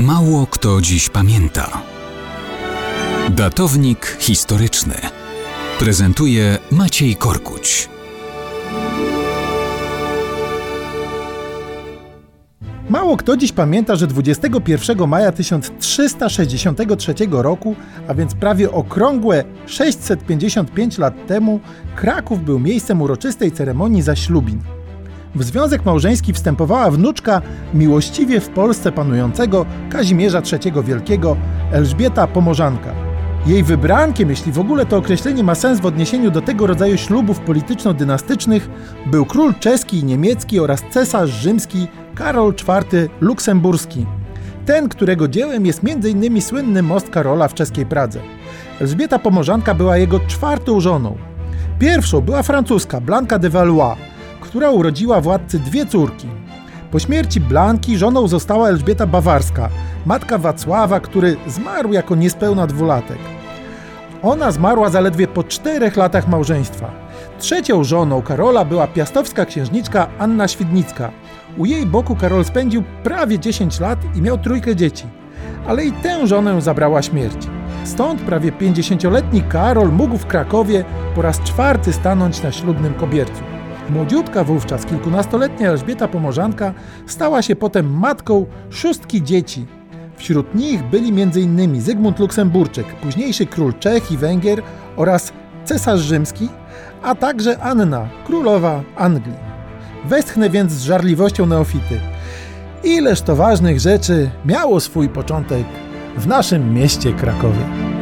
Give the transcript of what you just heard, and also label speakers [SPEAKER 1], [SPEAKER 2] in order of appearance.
[SPEAKER 1] Mało kto dziś pamięta. Datownik historyczny prezentuje Maciej Korkuć.
[SPEAKER 2] Mało kto dziś pamięta, że 21 maja 1363 roku, a więc prawie okrągłe 655 lat temu, Kraków był miejscem uroczystej ceremonii zaślubin. W związek małżeński wstępowała wnuczka miłościwie w Polsce panującego Kazimierza III Wielkiego, Elżbieta Pomorzanka. Jej wybrankiem, jeśli w ogóle to określenie ma sens w odniesieniu do tego rodzaju ślubów polityczno-dynastycznych, był król czeski i niemiecki oraz cesarz rzymski Karol IV Luksemburski. Ten, którego dziełem jest m.in. słynny most Karola w czeskiej Pradze. Elżbieta Pomorzanka była jego czwartą żoną. Pierwszą była francuska Blanka de Valois, która urodziła władcy dwie córki. Po śmierci Blanki żoną została Elżbieta Bawarska, matka Wacława, który zmarł jako niespełna dwulatek. Ona zmarła zaledwie po czterech latach małżeństwa. Trzecią żoną Karola była piastowska księżniczka Anna Świdnicka. U jej boku Karol spędził prawie 10 lat i miał trójkę dzieci. Ale i tę żonę zabrała śmierć. Stąd prawie 50-letni Karol mógł w Krakowie po raz czwarty stanąć na ślubnym kobiercu. Młodziutka wówczas, kilkunastoletnia Elżbieta Pomorzanka, stała się potem matką szóstki dzieci. Wśród nich byli m.in. Zygmunt Luksemburczyk, późniejszy król Czech i Węgier oraz cesarz rzymski, a także Anna, królowa Anglii. Westchnę więc z żarliwością neofity. Ileż to ważnych rzeczy miało swój początek w naszym mieście Krakowie.